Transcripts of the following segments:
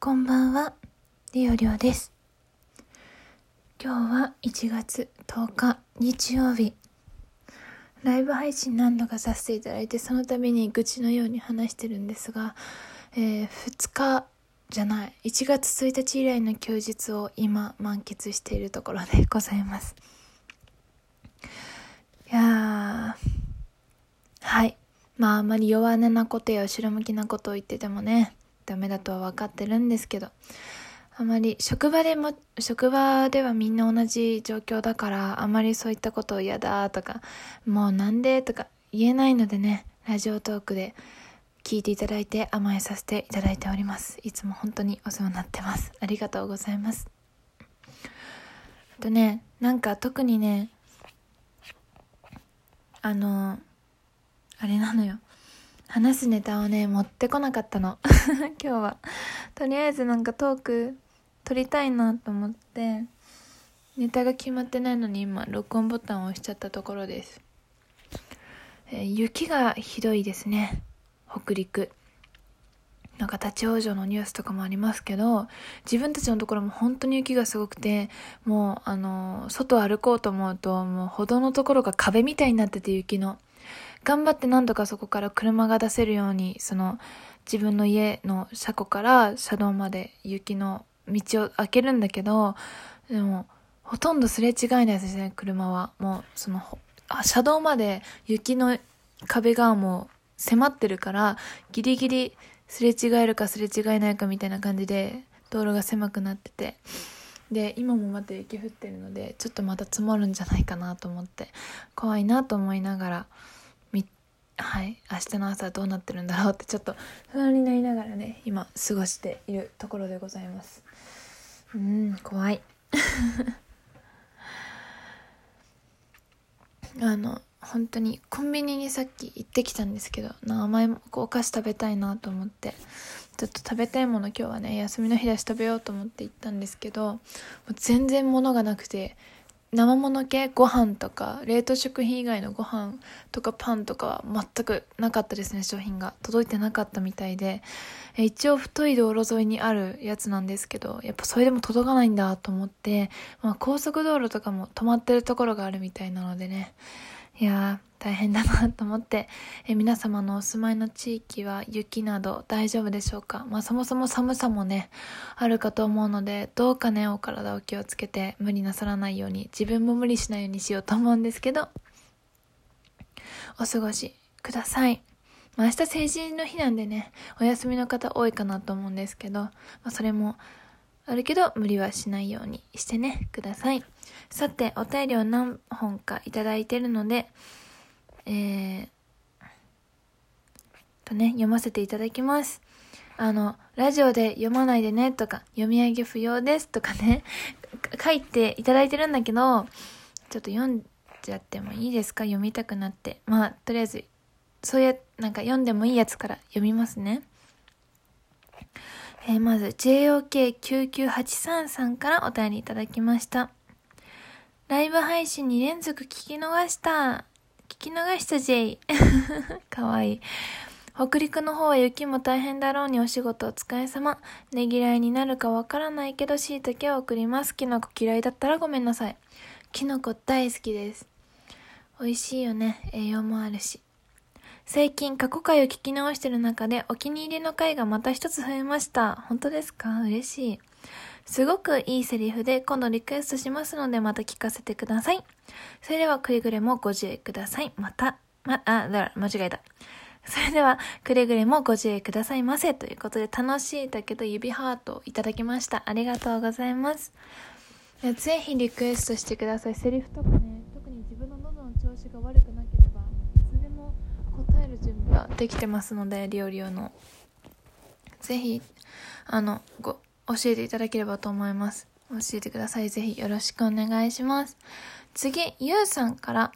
こんばんは、りおりおです。今日は1月10日日曜日。ライブ配信何度かさせていただいて、その度に愚痴のように話してるんですが、えー、2日じゃない、1月1日以来の休日を今満喫しているところでございます。いやー、はい。まああまり弱音なことや後ろ向きなことを言っててもね、ダメだとは分かってるんですけど、あまり職場でも、職場ではみんな同じ状況だから、あまりそういったことを嫌だとか、もうなんでとか言えないのでね、ラジオトークで聞いていただいて甘えさせていただいております。いつも本当にお世話になってます。ありがとうございますあ。とね、なんか特にね、あの、あれなのよ。話すネタをね、持ってこなかったの。今日は。とりあえずなんかトーク撮りたいなと思って、ネタが決まってないのに今、録音ボタンを押しちゃったところです。えー、雪がひどいですね。北陸。なんか立ち往生のニュースとかもありますけど、自分たちのところも本当に雪がすごくて、もう、あの、外歩こうと思うと、もう歩道のところが壁みたいになってて雪の。頑張って何とかそこから車が出せるように、その自分の家の車庫から車道まで雪の道を開けるんだけど、でも、ほとんどすれ違いないですね、車は。もう、その、あ車道まで雪の壁がもう迫ってるから、ギリギリすれ違えるかすれ違えないかみたいな感じで、道路が狭くなってて。で、今もまた雪降ってるので、ちょっとまた積もるんじゃないかなと思って、怖いなと思いながら、はい明日の朝どうなってるんだろうってちょっと不安になりながらね今過ごしているところでございます。うん怖い。あの本当にコンビニにさっき行ってきたんですけど甘いお菓子食べたいなと思って。ちょっと食べたいもの今日はね休みの日だし食べようと思って行ったんですけど全然物がなくて生物系ご飯とか冷凍食品以外のご飯とかパンとかは全くなかったですね商品が届いてなかったみたいで。一応太い道路沿いにあるやつなんですけどやっぱそれでも届かないんだと思って、まあ、高速道路とかも止まってるところがあるみたいなのでね。いやー大変だなと思って、え皆様のお住まいの地域は雪など大丈夫でしょうか？まあそもそも寒さもね、あるかと思うので、どうかね、お体を気をつけて無理なさらないように、自分も無理しないようにしようと思うんですけど、お過ごしください。まあ、明日成人の日なんでね、お休みの方多いかなと思うんですけど、まあ、それもあるけど無理はしないようにしてね、ください。さて、お便りを何本かいただいてるので、えー、とね、読ませていただきます。あの、ラジオで読まないでねとか、読み上げ不要ですとかね、書いていただいてるんだけど、ちょっと読んじゃってもいいですか？読みたくなって。まあ、とりあえず、そういう、なんか読んでもいいやつから読みますね。えー、まず JOK9983 さんからお便りいただきました。ライブ配信2連続聞き逃した。聞き逃した J。かわいい。北陸の方は雪も大変だろうにお仕事お疲れ様。ねぎらいになるかわからないけど椎茸を送ります。キノコ嫌いだったらごめんなさい。キノコ大好きです。美味しいよね。栄養もあるし。最近過去回を聞き直してる中でお気に入りの回がまた一つ増えました。本当ですか？嬉しい。すごくいいセリフで今度リクエストしますのでまた聞かせてください。それではくれぐれもご自愛ください。また、ま、あ、だ間違えた。それでは、くれぐれもご自愛くださいませ。ということで、楽しいだけど指ハートをいただきました。ありがとうございます。ぜひリクエストしてください。セリフとかね、特に自分の喉の調子が悪くができてますので、料理用の。ぜひ、あの、ご、教えていただければと思います。教えてください。ぜひよろしくお願いします。次、ゆうさんから、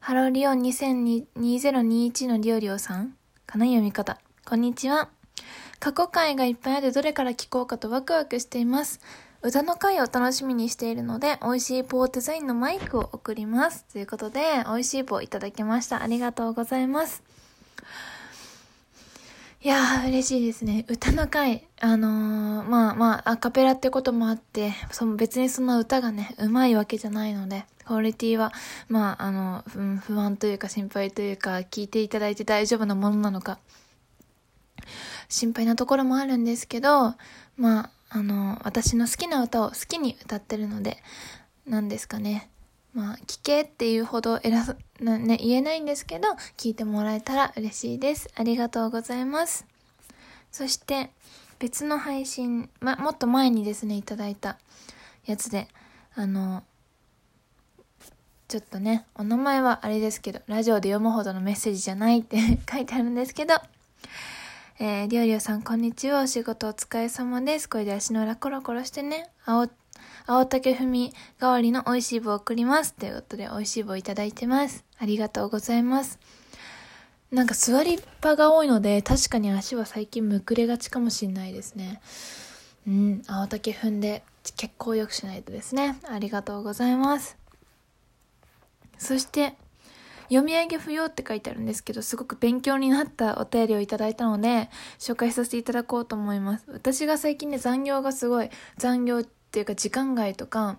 ハローリオン2021のリオリオさんかな？読み方。こんにちは。過去回がいっぱいあってどれから聞こうかとワクワクしています。歌の回を楽しみにしているので、美味しい棒デザインのマイクを送ります。ということで、美味しい棒いただきました。ありがとうございます。いやー、嬉しいですね。歌の回、あのー、まあまあ、アカペラってこともあって、その別にその歌がね、うまいわけじゃないので、クオリティは、まあ、あの、不安というか心配というか、聞いていただいて大丈夫なものなのか、心配なところもあるんですけど、まあ、あの、私の好きな歌を好きに歌ってるので、なんですかね。まあ、聞けっていうほど偉な、ね、言えないんですけど、聞いてもらえたら嬉しいです。ありがとうございます。そして、別の配信、ま、もっと前にですね、いただいたやつで、あの、ちょっとね、お名前はあれですけど、ラジオで読むほどのメッセージじゃないって 書いてあるんですけど、えー、りょうりょうさん、こんにちは。お仕事お疲れ様です。これで足の裏コロコロしてね。青青竹踏み代わりの美味しい棒を送ります。ということで、美味しい棒いただいてます。ありがとうございます。なんか座りっぱが多いので、確かに足は最近むくれがちかもしんないですね。うん、青竹踏んで結構良くしないとですね。ありがとうございます。そして、読み上げ不要って書いてあるんですけど、すごく勉強になったお便りをいただいたので、紹介させていただこうと思います。私が最近ね、残業がすごい、残業っていうか時間外とか、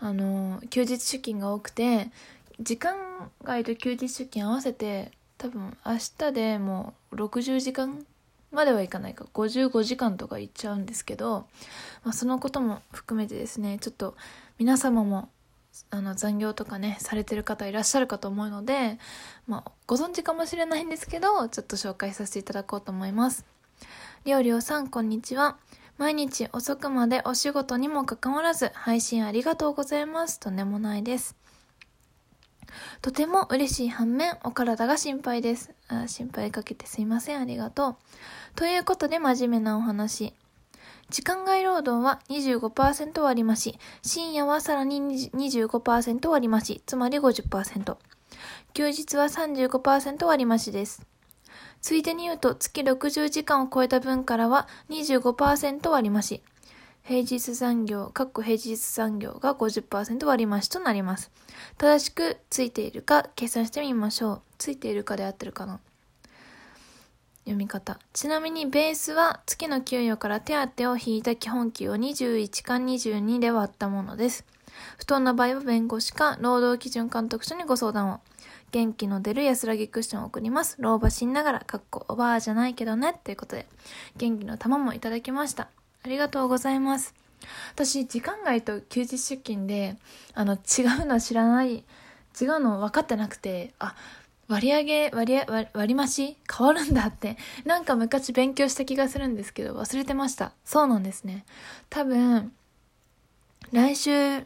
あの、休日出勤が多くて、時間外と休日出勤合わせて、多分明日でもう60時間まではいかないか55時間とかいっちゃうんですけど、まあ、そのことも含めてですねちょっと皆様もあの残業とかねされてる方いらっしゃるかと思うので、まあ、ご存知かもしれないんですけどちょっと紹介させていただこうと思います。りょうりょうさんこんにちは。毎日遅くまでお仕事にもかかわらず配信ありがとうございます。とんでもないです。とても嬉しい反面、お体が心配です。あ心配かけてすいません。ありがとう。ということで真面目なお話。時間外労働は25%割増し、深夜はさらに25%割増し、つまり50%。休日は35%割増しです。ついでに言うと、月60時間を超えた分からは25%割増し。平日残業、各個平日残業が50%割増しとなります。正しくついているか計算してみましょう。ついているかで合ってるかな読み方。ちなみにベースは月の給与から手当を引いた基本給を21か22で割ったものです。不当な場合は弁護士か労働基準監督署にご相談を。元気の出る安らぎクッションを送ります。老婆しんながら、かっこおばあじゃないけどね。ということで、元気の玉もいただきました。ありがとうございます。私、時間外と休日出勤で、あの、違うの知らない、違うの分かってなくて、あ、割り上げ、割り、割増し？変わるんだって、なんか昔勉強した気がするんですけど、忘れてました。そうなんですね。多分、来週、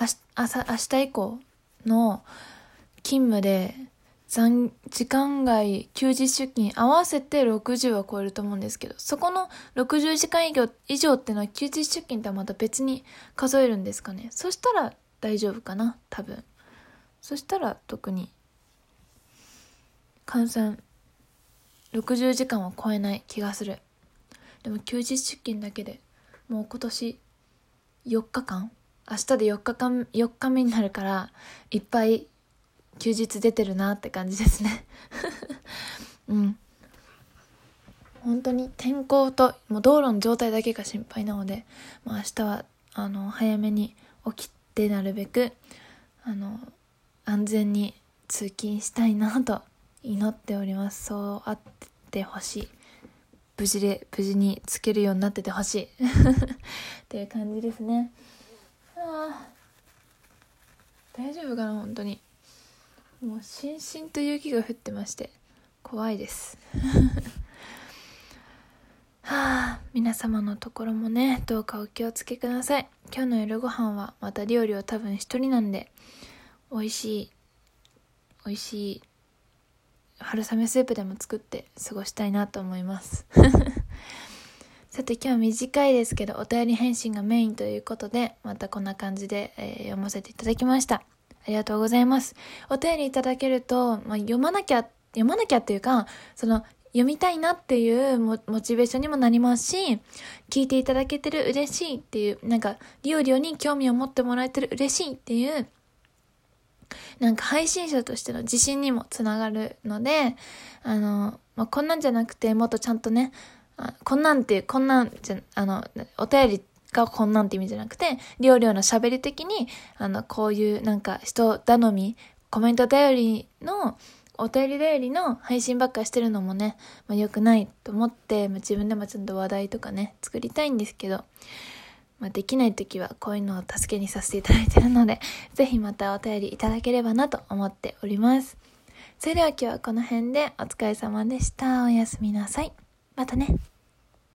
明日、明日以降の、勤務で残時間外休日出勤合わせて60は超えると思うんですけどそこの60時間以上以上ってのは休日出勤とはまた別に数えるんですかね？そしたら大丈夫かな？多分。そしたら特に。換算。60時間は超えない気がする。でも休日出勤だけでもう今年4日間明日で4日間4日目になるからいっぱい休日出てるなって感じですね。うん。本当に天候ともう道路の状態だけが心配なので、まあ、明日はあの早めに起きてなるべくあの安全に通勤したいなと祈っております。そうあってほしい。無事で無事につけるようになっててほしい。っていう感じですね。大丈夫かな本当に。もうしんしんと雪が降ってまして怖いです。はあ皆様のところもねどうかお気をつけください。今日の夜ご飯はまた料理は多分一人なんで美味しい美味しい春雨スープでも作って過ごしたいなと思います。さて今日は短いですけどお便り返信がメインということでまたこんな感じで、えー、読ませていただきましたありがとうございます。お便りいただけると、まあ、読まなきゃ、読まなきゃっていうか、その、読みたいなっていうモチベーションにもなりますし、聞いていただけてる嬉しいっていう、なんか、リオリオに興味を持ってもらえてる嬉しいっていう、なんか配信者としての自信にもつながるので、あの、まあ、こんなんじゃなくて、もっとちゃんとね、こんなんって、こんなんじゃ、あの、お便りがこんなんって意味じゃなくて、りょうりょうの喋り的に、あの、こういうなんか人頼み、コメント頼りの、お便り頼りの配信ばっかしてるのもね、まあ、良くないと思って、まあ、自分でもちゃんと話題とかね、作りたいんですけど、まあ、できない時はこういうのを助けにさせていただいてるので、ぜひまたお便りいただければなと思っております。それでは今日はこの辺でお疲れ様でした。おやすみなさい。またね。